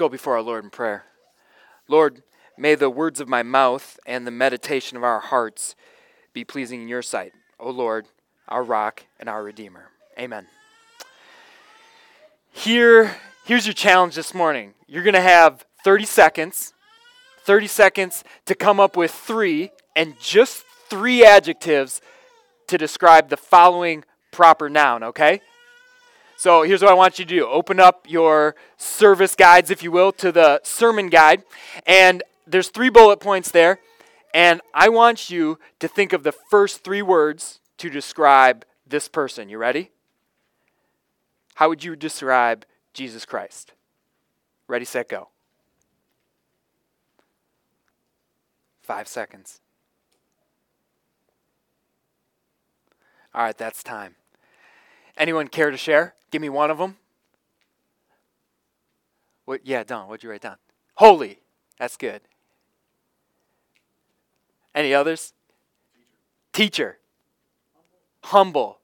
go before our Lord in prayer. Lord, may the words of my mouth and the meditation of our hearts be pleasing in your sight, O Lord, our rock and our redeemer. Amen. Here, here's your challenge this morning. You're going to have 30 seconds, 30 seconds to come up with three and just three adjectives to describe the following proper noun, okay? So here's what I want you to do open up your service guides, if you will, to the sermon guide. And there's three bullet points there. And I want you to think of the first three words to describe this person. You ready? How would you describe Jesus Christ? Ready, set, go. Five seconds. All right, that's time. Anyone care to share? Give me one of them. What? Yeah, Don. What'd you write down? Holy. That's good. Any others? Teacher. Humble.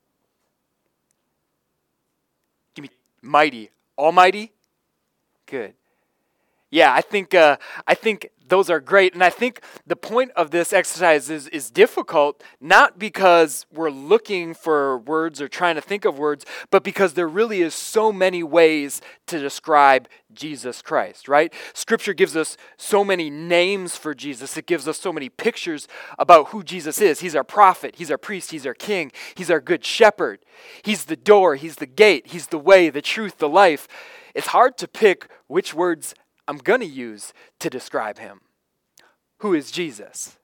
Give me mighty. Almighty. Good. Yeah, I think uh, I think those are great. And I think the point of this exercise is, is difficult, not because we're looking for words or trying to think of words, but because there really is so many ways to describe Jesus Christ, right? Scripture gives us so many names for Jesus. It gives us so many pictures about who Jesus is. He's our prophet, he's our priest, he's our king, he's our good shepherd. He's the door, he's the gate, he's the way, the truth, the life. It's hard to pick which words I'm going to use to describe him. Who is Jesus?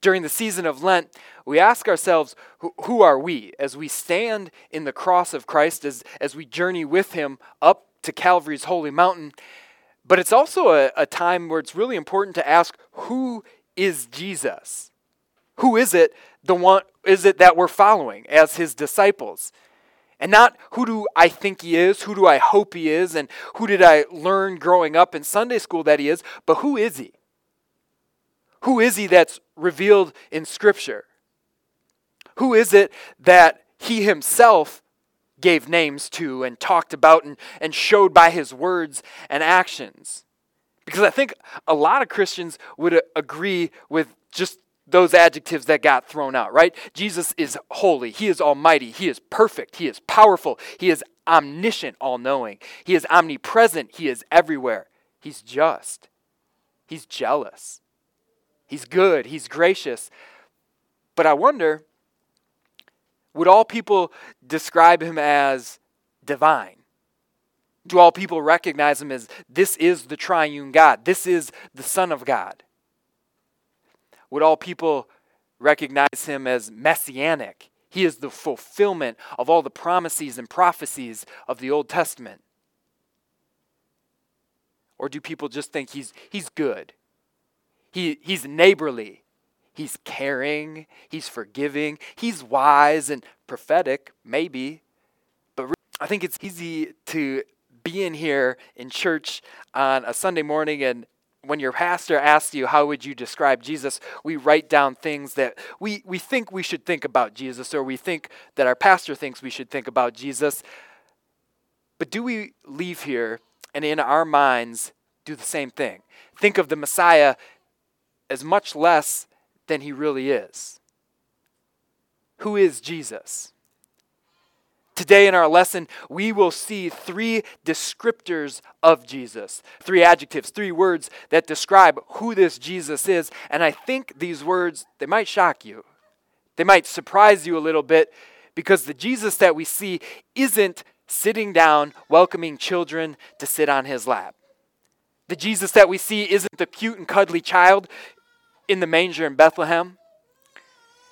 During the season of Lent, we ask ourselves, who, are we? As we stand in the cross of Christ, as, as we journey with him up to Calvary's holy mountain. But it's also a, a time where it's really important to ask, who is Jesus? Who is it the one is it that we're following as his disciples? And not who do I think he is, who do I hope he is, and who did I learn growing up in Sunday school that he is, but who is he? Who is he that's revealed in Scripture? Who is it that he himself gave names to and talked about and, and showed by his words and actions? Because I think a lot of Christians would agree with just those adjectives that got thrown out, right? Jesus is holy. He is almighty. He is perfect. He is powerful. He is omniscient, all knowing. He is omnipresent. He is everywhere. He's just. He's jealous. He's good. He's gracious. But I wonder would all people describe him as divine? Do all people recognize him as this is the triune God? This is the Son of God? Would all people recognize him as messianic? He is the fulfillment of all the promises and prophecies of the Old Testament. Or do people just think he's, he's good? He, he's neighborly. He's caring. He's forgiving. He's wise and prophetic, maybe. But I think it's easy to be in here in church on a Sunday morning and when your pastor asks you how would you describe jesus? we write down things that we, we think we should think about jesus or we think that our pastor thinks we should think about jesus. But do we leave here and in our minds do the same thing? Think of the messiah as much less than he really is. Who is jesus Today, in our lesson, we will see three descriptors of Jesus, three adjectives, three words that describe who this Jesus is. And I think these words, they might shock you. They might surprise you a little bit because the Jesus that we see isn't sitting down, welcoming children to sit on his lap. The Jesus that we see isn't the cute and cuddly child in the manger in Bethlehem.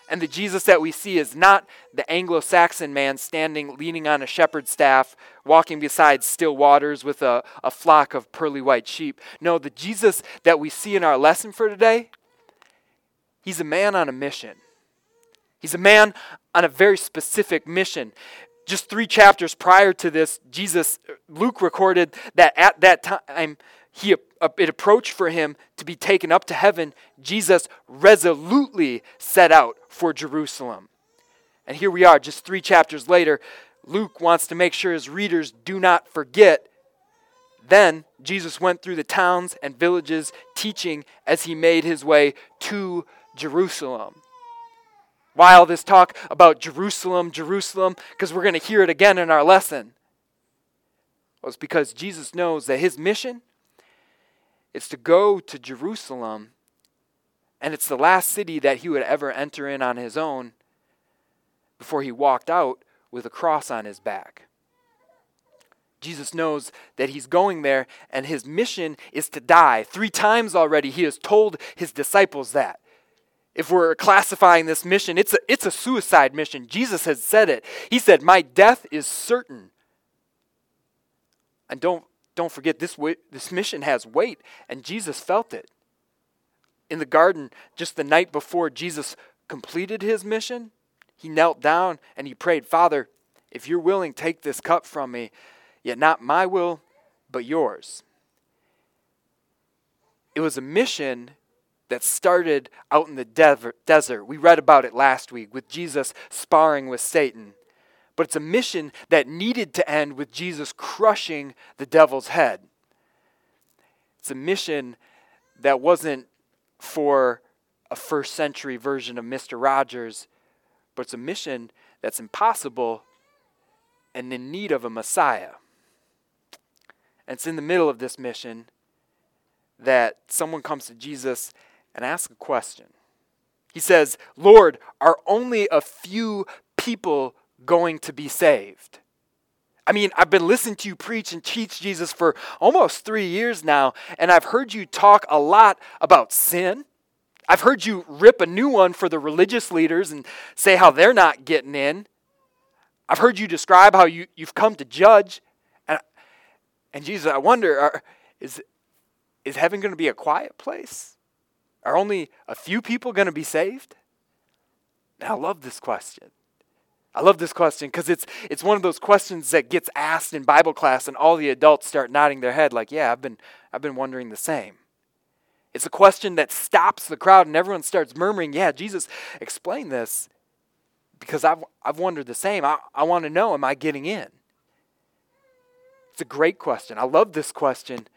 And the Jesus that we see is not the Anglo Saxon man standing leaning on a shepherd's staff, walking beside still waters with a, a flock of pearly white sheep. No, the Jesus that we see in our lesson for today, he's a man on a mission. He's a man on a very specific mission. Just three chapters prior to this, Jesus, Luke recorded that at that time, he, it approached for him to be taken up to heaven, Jesus resolutely set out for Jerusalem. And here we are, just three chapters later. Luke wants to make sure his readers do not forget Then Jesus went through the towns and villages, teaching as he made his way to Jerusalem. Why all this talk about Jerusalem, Jerusalem? Because we're going to hear it again in our lesson. Well, it's because Jesus knows that his mission is to go to Jerusalem, and it's the last city that he would ever enter in on his own before he walked out with a cross on his back. Jesus knows that he's going there and his mission is to die. Three times already he has told his disciples that. If we're classifying this mission, it's a, it's a suicide mission. Jesus has said it. He said, My death is certain. And don't, don't forget, this, this mission has weight, and Jesus felt it. In the garden, just the night before Jesus completed his mission, he knelt down and he prayed, Father, if you're willing, take this cup from me. Yet not my will, but yours. It was a mission that started out in the desert. We read about it last week with Jesus sparring with Satan. But it's a mission that needed to end with Jesus crushing the devil's head. It's a mission that wasn't for a first century version of Mr. Rogers, but it's a mission that's impossible and in need of a Messiah. And it's in the middle of this mission that someone comes to Jesus and asks a question. He says, Lord, are only a few people going to be saved? I mean, I've been listening to you preach and teach Jesus for almost three years now, and I've heard you talk a lot about sin. I've heard you rip a new one for the religious leaders and say how they're not getting in. I've heard you describe how you, you've come to judge. And and Jesus, I wonder, are, is, is heaven going to be a quiet place? Are only a few people going to be saved? Now I love this question. I love this question because it's, it's one of those questions that gets asked in Bible class, and all the adults start nodding their head, like, Yeah, I've been, I've been wondering the same. It's a question that stops the crowd, and everyone starts murmuring, Yeah, Jesus, explain this because I've, I've wondered the same. I, I want to know, am I getting in? It's a great question. I love this question,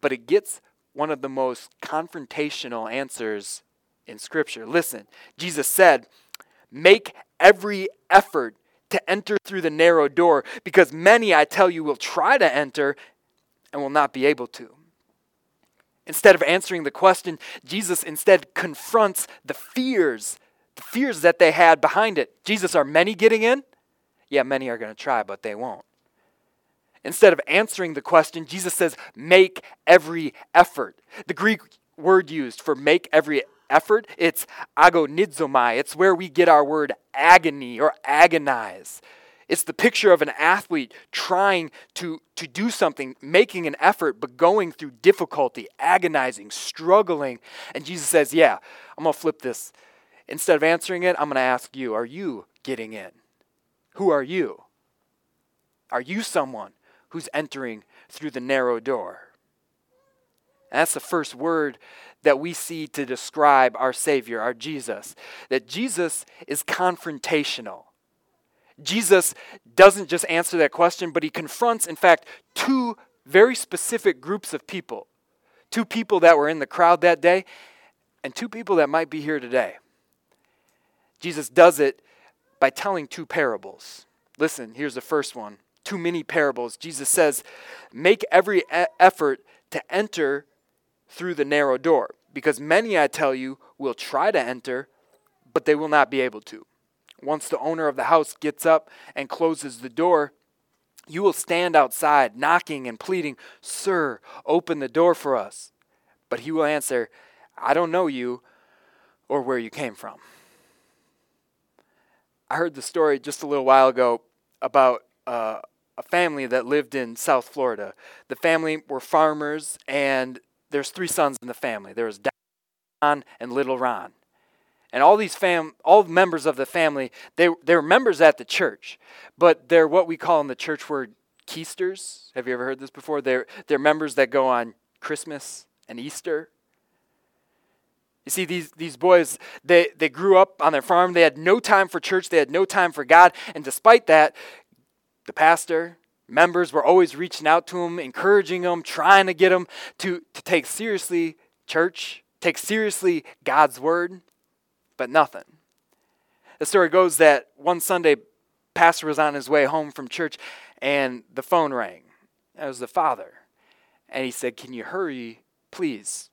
but it gets one of the most confrontational answers in Scripture. Listen, Jesus said, Make every effort to enter through the narrow door, because many, I tell you, will try to enter and will not be able to. Instead of answering the question, Jesus instead confronts the fears, the fears that they had behind it. Jesus, are many getting in? Yeah, many are going to try, but they won't. Instead of answering the question, Jesus says, make every effort. The Greek word used for make every effort, it's agonizomai. It's where we get our word agony or agonize. It's the picture of an athlete trying to, to do something, making an effort, but going through difficulty, agonizing, struggling. And Jesus says, Yeah, I'm going to flip this. Instead of answering it, I'm going to ask you, Are you getting in? Who are you? Are you someone who's entering through the narrow door. That's the first word that we see to describe our Savior, our Jesus. That Jesus is confrontational. Jesus doesn't just answer that question, but he confronts, in fact, two very specific groups of people. Two people that were in the crowd that day, and two people that might be here today. Jesus does it by telling two parables. Listen, here's the first one too many parables. Jesus says, Make every effort to enter through the narrow door, because many, I tell you, will try to enter, but they will not be able to. Once the owner of the house gets up and closes the door, you will stand outside, knocking and pleading, Sir, open the door for us. But he will answer, I don't know you or where you came from. I heard the story just a little while ago about uh, a family that lived in South Florida. The family were farmers, and there's three sons in the family. There was Don and little Ron. And all these fam, all members of the family, they, they were members at the church, but they're what we call in the church word Chreasters. Have you ever heard this before? They're, they're members that go on Christmas and Easter. You see, these, these boys, they, they grew up on their farm. They had no time for church. They had no time for God. And despite that, the pastor, members were always reaching out to him, encouraging him, trying to get him to, to take seriously church, take seriously God's word, but nothing. The story goes that one Sunday, pastor was on his way home from church and the phone rang. It was the father. And he said, Can you hurry, please?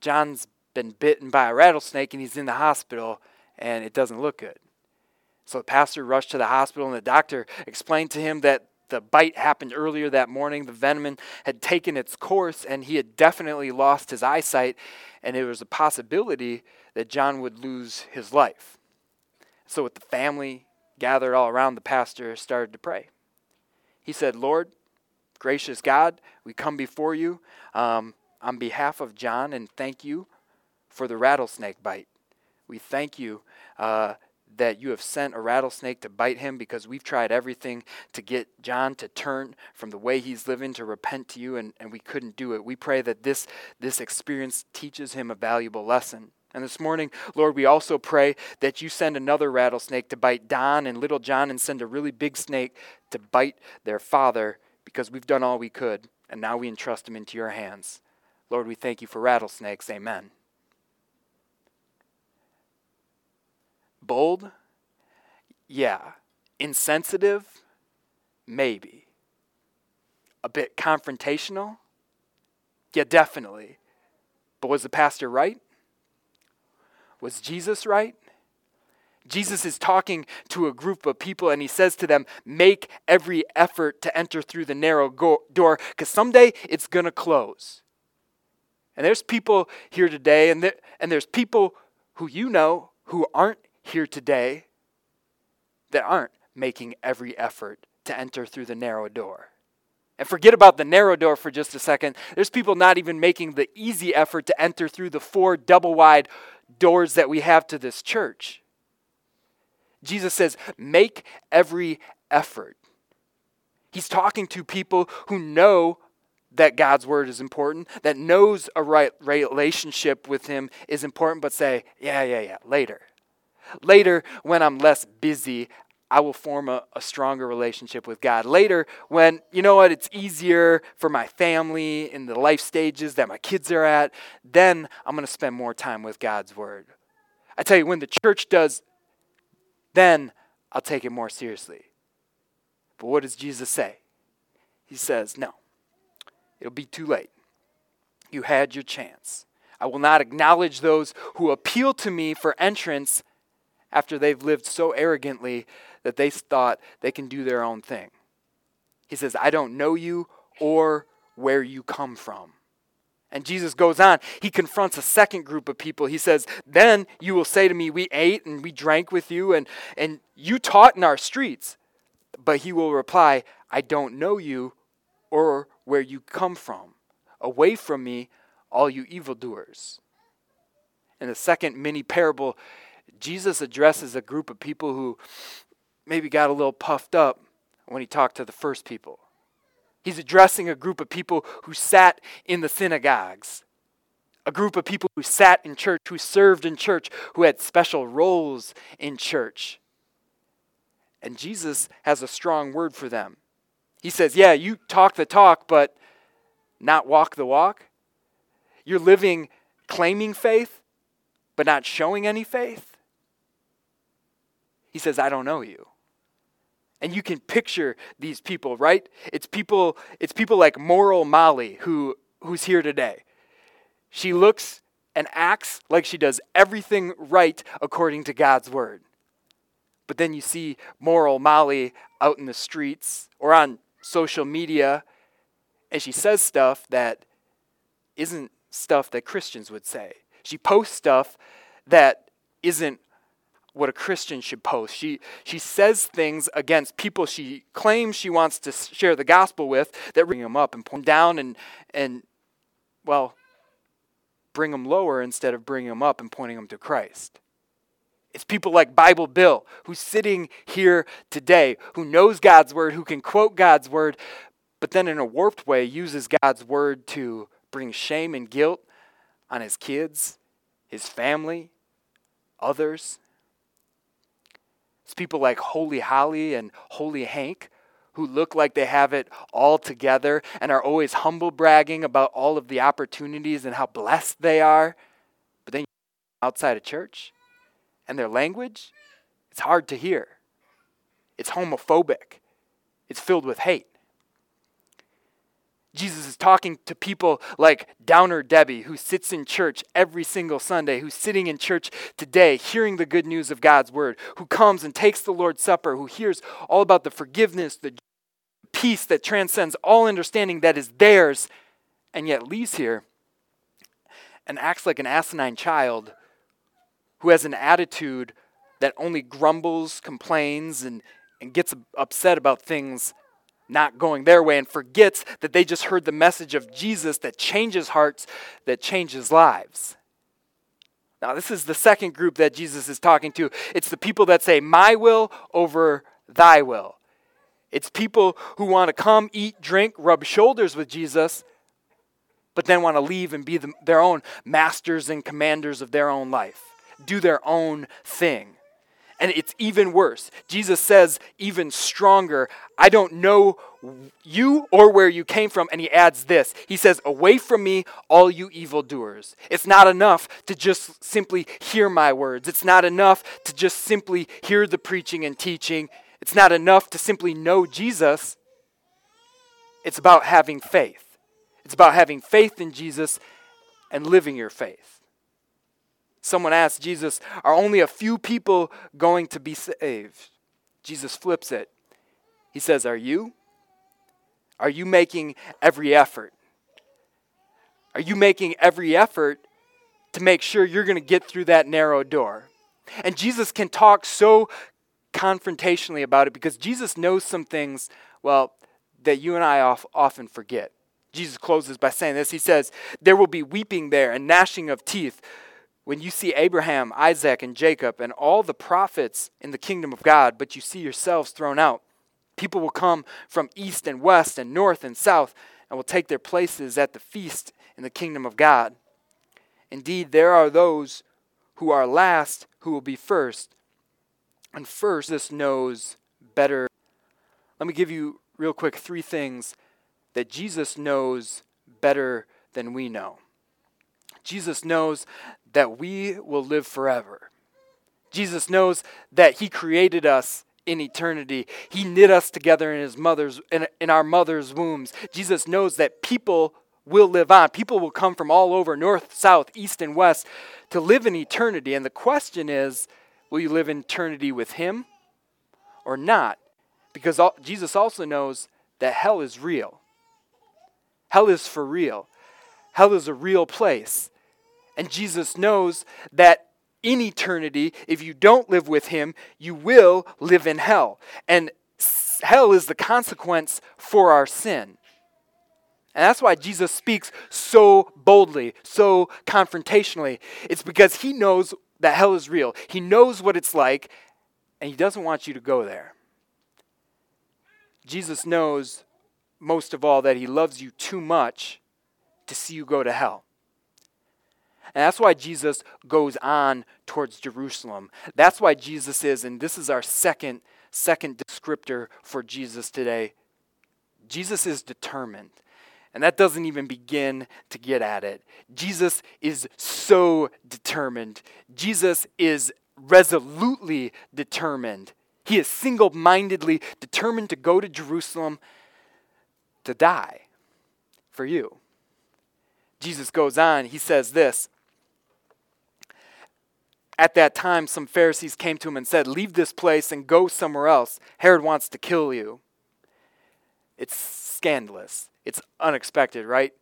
John's been bitten by a rattlesnake and he's in the hospital and it doesn't look good. So the pastor rushed to the hospital and the doctor explained to him that the bite happened earlier that morning. The venom had taken its course and he had definitely lost his eyesight, and it was a possibility that John would lose his life. So, with the family gathered all around, the pastor started to pray. He said, Lord, gracious God, we come before you um, on behalf of John and thank you for the rattlesnake bite. We thank you uh, that you have sent a rattlesnake to bite him because we've tried everything to get John to turn from the way he's living to repent to you, and, and we couldn't do it. We pray that this, this experience teaches him a valuable lesson. And this morning, Lord, we also pray that you send another rattlesnake to bite Don and little John and send a really big snake to bite their father because we've done all we could, and now we entrust them into your hands. Lord, we thank you for rattlesnakes. Amen. Bold? Yeah. Insensitive? Maybe. A bit confrontational? Yeah, definitely. But was the pastor right? Was Jesus right? Jesus is talking to a group of people and he says to them, Make every effort to enter through the narrow go- door because someday it's going to close. And there's people here today, and, and there's people who you know who aren't here today that aren't making every effort to enter through the narrow door. And forget about the narrow door for just a second. There's people not even making the easy effort to enter through the four double wide doors that we have to this church. Jesus says, make every effort. He's talking to people who know that God's word is important, that knows a right relationship with him is important, but say, yeah, yeah, yeah, later. Later, when I'm less busy, I will form a, a, stronger relationship with God. Later, when, you know what, it's easier for my family in the life stages that my kids are at, then I'm going to spend more time with God's Word. I tell you, when the church does, then I'll take it more seriously. But what does Jesus say? He says, No, it'll be too late. You had your chance. I will not acknowledge those who appeal to me for entrance after they've lived so arrogantly that they thought they can do their own thing. He says, I don't know you or where you come from. And Jesus goes on. He confronts a second group of people. He says, Then you will say to me, We ate and we drank with you, and, and you taught in our streets. But he will reply, I don't know you or where you come from. Away from me, all you evildoers. In the second mini parable, Jesus addresses a group of people who maybe got a little puffed up when he talked to the first people. He's addressing a group of people who sat in the synagogues, a group of people who sat in church, who served in church, who had special roles in church. And Jesus has a strong word for them. He says, Yeah, you talk the talk, but not walk the walk. You're living claiming faith, but not showing any faith. He says, I don't know you. And you can picture these people, right? It's people, it's people like Moral Molly who, who's here today. She looks and acts like she does everything right according to God's word. But then you see Moral Molly out in the streets or on social media, and she says stuff that isn't stuff that Christians would say. She posts stuff that isn't what a Christian should post. She, she says things against people she claims she wants to share the gospel with that bring them up and point down and, and, well, bring them lower instead of bringing them up and pointing them to Christ. It's people like Bible Bill, who's sitting here today, who knows God's word, who can quote God's word, but then in a warped way uses God's word to bring shame and guilt on his kids, his family, others. It's people like Holy Holly and Holy Hank who look like they have it all together and are always humble bragging about all of the opportunities and how blessed they are. But then outside of church and their language, it's hard to hear. It's homophobic, it's filled with hate. Jesus is talking to people like Downer Debbie, who sits in church every single Sunday, who's sitting in church today, hearing the good news of God's word, who comes and takes the Lord's Supper, who hears all about the forgiveness, the peace that transcends all understanding that is theirs, and yet leaves here and acts like an asinine child who has an attitude that only grumbles, complains, and, and gets upset about things not going their way and forgets that they just heard the message of Jesus that changes hearts, that changes lives. Now, this is the second group that Jesus is talking to. It's the people that say, My will over thy will. It's people who want to come, eat, drink, rub shoulders with Jesus, but then want to leave and be the, their own masters and commanders of their own life, do their own thing. And it's even worse. Jesus says, even stronger, I don't know you or where you came from. And he adds this He says, Away from me, all you evildoers. It's not enough to just simply hear my words, it's not enough to just simply hear the preaching and teaching. It's not enough to simply know Jesus. It's about having faith. It's about having faith in Jesus and living your faith. Someone asked Jesus, Are only a few people going to be saved? Jesus flips it. He says, Are you? Are you making every effort? Are you making every effort to make sure you're going to get through that narrow door? And Jesus can talk so confrontationally about it because Jesus knows some things, well, that you and I often forget. Jesus closes by saying this He says, There will be weeping there and gnashing of teeth when you see Abraham, Isaac, and Jacob, and all the prophets in the kingdom of God, but you see yourselves thrown out, people will come from east and west and north and south and will take their places at the feast in the kingdom of God. Indeed, there are those who are last who will be first, and first this knows better. Let me give you, real quick, three things that Jesus knows better than we know. Jesus knows that we will live forever. Jesus knows that He created us in eternity. He knit us together in His mother's in, in our mother's wombs. Jesus knows that people will live on. People will come from all over, north, south, east, and west, to live in eternity. And the question is, will you live in eternity with Him or not? Because all, Jesus also knows that hell is real. Hell is for real. Hell is a real place. And Jesus knows that in eternity, if you don't live with him, you will live in hell. And hell is the consequence for our sin. And that's why Jesus speaks so boldly, so confrontationally. It's because he knows that hell is real. He knows what it's like, and he doesn't want you to go there. Jesus knows, most of all, that he loves you too much to see you go to hell. And that's why Jesus goes on towards Jerusalem. That's why Jesus is, and this is our second, second descriptor for Jesus today. Jesus is determined. And that doesn't even begin to get at it. Jesus is so determined. Jesus is resolutely determined. He is single mindedly determined to go to Jerusalem to die for you. Jesus goes on, he says this at that time, some Pharisees came to him and said, Leave this place and go somewhere else. Herod wants to kill you. It's scandalous. It's unexpected, right?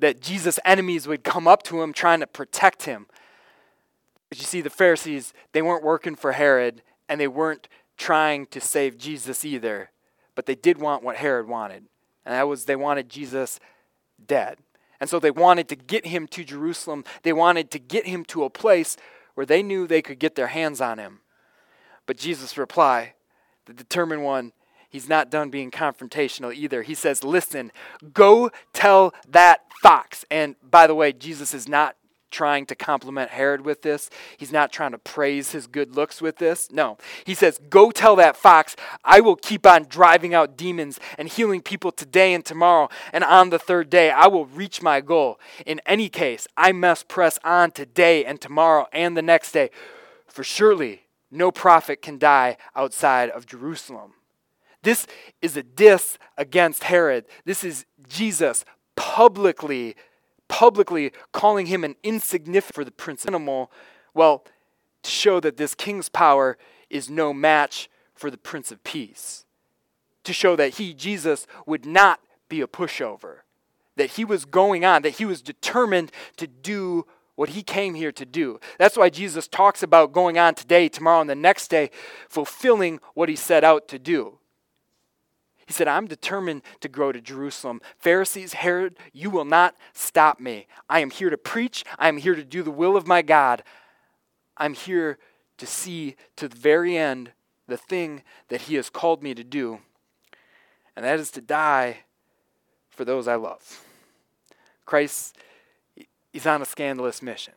That Jesus' enemies would come up to him trying to protect him. But you see, the Pharisees, they weren't working for Herod and they weren't trying to save Jesus either. But they did want what Herod wanted, and that was they wanted Jesus dead. And so they wanted to get him to Jerusalem. They wanted to get him to a place where they knew they could get their hands on him. But Jesus' reply, the determined one, he's not done being confrontational either. He says, Listen, go tell that fox. And by the way, Jesus is not trying to compliment Herod with this. He's not trying to praise his good looks with this. No. He says, Go tell that fox, I will keep on driving out demons and healing people today and tomorrow. And on the third day, I will reach my goal. In any case, I must press on today and tomorrow and the next day. For surely no prophet can die outside of Jerusalem. This is a diss against Herod. This is Jesus publicly, publicly calling him an insignificant for the prince animal. Well, to show that this king's power is no match for the Prince of Peace. To show that he, Jesus, would not be a pushover. That he was going on, that he was determined to do what he came here to do. That's why Jesus talks about going on today, tomorrow, and the next day, fulfilling what he set out to do. He said, I'm determined to grow to Jerusalem. Pharisees, Herod, you will not stop me. I am here to preach. I am here to do the will of my God. I'm here to see to the very end the thing that He has called me to do, and that is to die for those I love. Christ, is on a scandalous mission.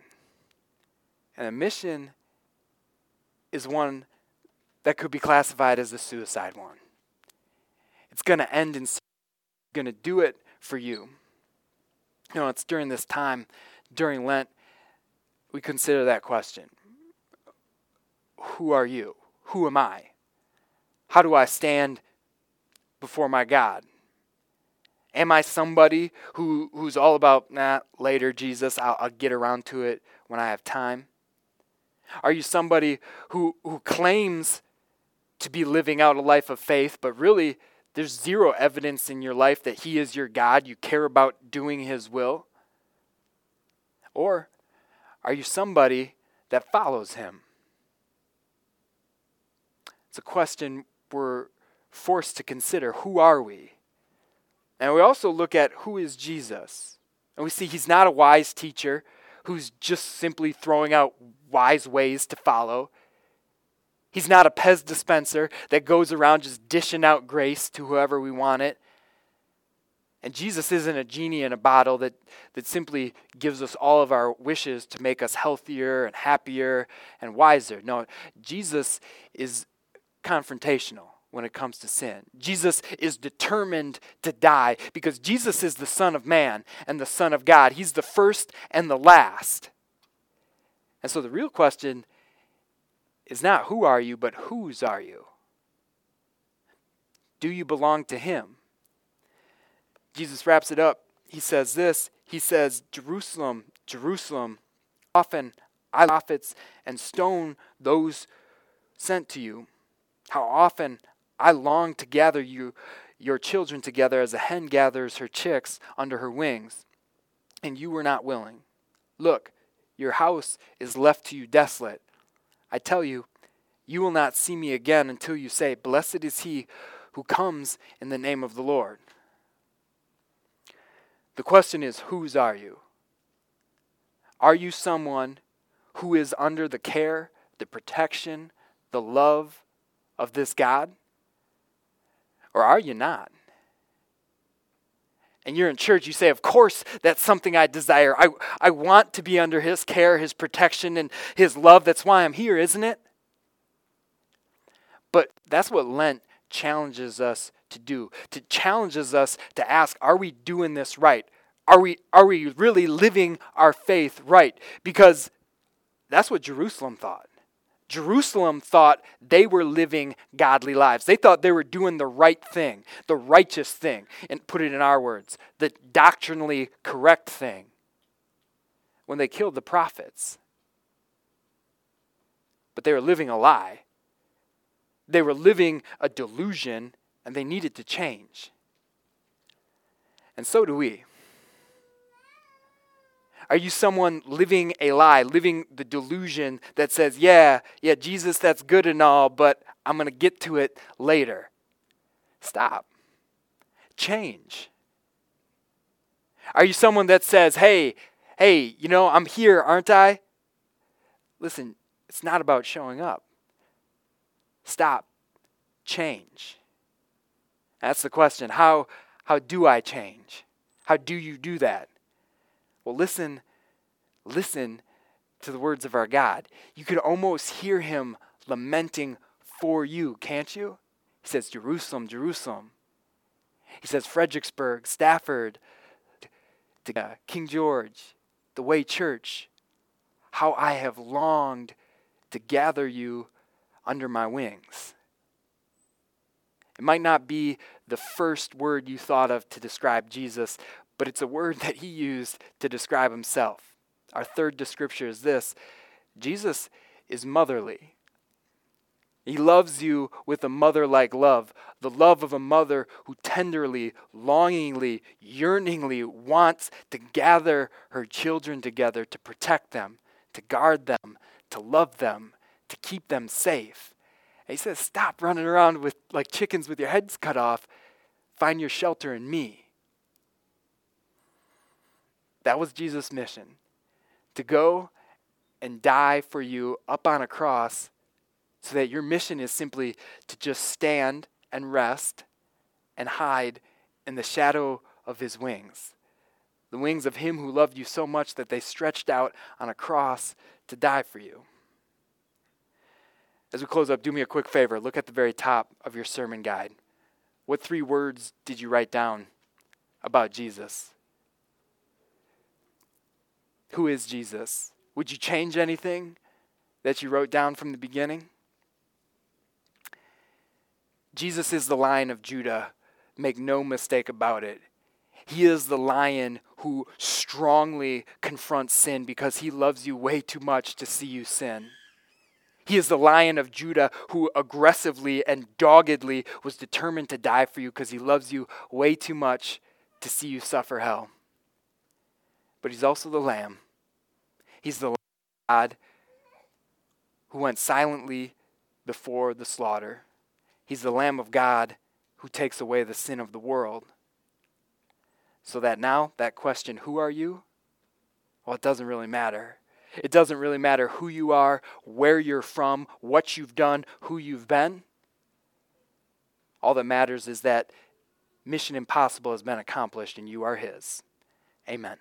And a mission is one that could be classified as a suicide one. It's going to end in going to do it for you. You know, it's during this time, during Lent, we consider that question. Who are you? Who am I? How do I stand before my God? Am I somebody who, who's all about, nah, later, Jesus, I'll, I'll get around to it when I have time? Are you somebody who, who claims to be living out a life of faith, but really there's zero evidence in your life that He is your God. You care about doing His will. Or are you somebody that follows Him? It's a question we're forced to consider. Who are we? And we also look at who is Jesus. And we see He's not a wise teacher who's just simply throwing out wise ways to follow. He's not a Pez dispenser that goes around just dishing out grace to whoever we want it. And Jesus isn't a genie in a bottle that, that simply gives us all of our wishes to make us healthier and happier and wiser. No, Jesus is confrontational when it comes to sin. Jesus is determined to die because Jesus is the Son of Man and the Son of God. He's the first and the last. And so the real question is not who are you, but whose are you? Do you belong to Him? Jesus wraps it up. He says this He says, Jerusalem, Jerusalem, often I prophets and stone those sent to you. How often I long to gather you, your children together as a hen gathers her chicks under her wings, and you were not willing. Look, your house is left to you desolate. I tell you, you will not see me again until you say, Blessed is he who comes in the name of the Lord. The question is, whose are you? Are you someone who is under the care, the protection, the love of this God? Or are you not? And you're in church, you say, Of course, that's something I desire. I, I want to be under His care, His protection, and His love. That's why I'm here, isn't it? But that's what Lent challenges us to do. To challenges us to ask, are we doing this right? Are we are we really living our faith right? Because that's what Jerusalem thought. Jerusalem thought they were living godly lives. They thought they were doing the right thing, the righteous thing, and put it in our words, the doctrinally correct thing. When they killed the prophets. But they were living a lie. They were living a delusion and they needed to change. And so do we. Are you someone living a lie, living the delusion that says, yeah, yeah, Jesus, that's good and all, but I'm going to get to it later? Stop. Change. Are you someone that says, hey, hey, you know, I'm here, aren't I? Listen, it's not about showing up. Stop. Change. That's the question. How, how do I change? How do you do that? Well, listen listen to the words of our God. You could almost hear him lamenting for you, can't you? He says, Jerusalem, Jerusalem. He says, Fredericksburg, Stafford, uh, King George, the Way Church, how I have longed to gather you under my wings. It might not be the first word you thought of to describe Jesus, but it's a word that he used to describe himself. Our third description is this Jesus is motherly. He loves you with a mother like love, the love of a mother who tenderly, longingly, yearningly wants to gather her children together to protect them, to guard them, to love them, to keep them safe. And he says, Stop running around with like chickens with your heads cut off. Find your shelter in me. That was Jesus' mission to go and die for you up on a cross so that your mission is simply to just stand and rest and hide in the shadow of his wings. The wings of him who loved you so much that they stretched out on a cross to die for you. As we close up, do me a quick favor. Look at the very top of your sermon guide. What three words did you write down about Jesus? Who is Jesus? Would you change anything that you wrote down from the beginning? Jesus is the lion of Judah. Make no mistake about it. He is the lion who strongly confronts sin because he loves you way too much to see you sin. He is the lion of Judah who aggressively and doggedly was determined to die for you because he loves you way too much to see you suffer hell. But he's also the lamb. He's the God who went silently before the slaughter. He's the Lamb of God who takes away the sin of the world. So that now, that question, who are you? Well, it doesn't really matter. It doesn't really matter who you are, where you're from, what you've done, who you've been. All that matters is that Mission Impossible has been accomplished and you are His. Amen.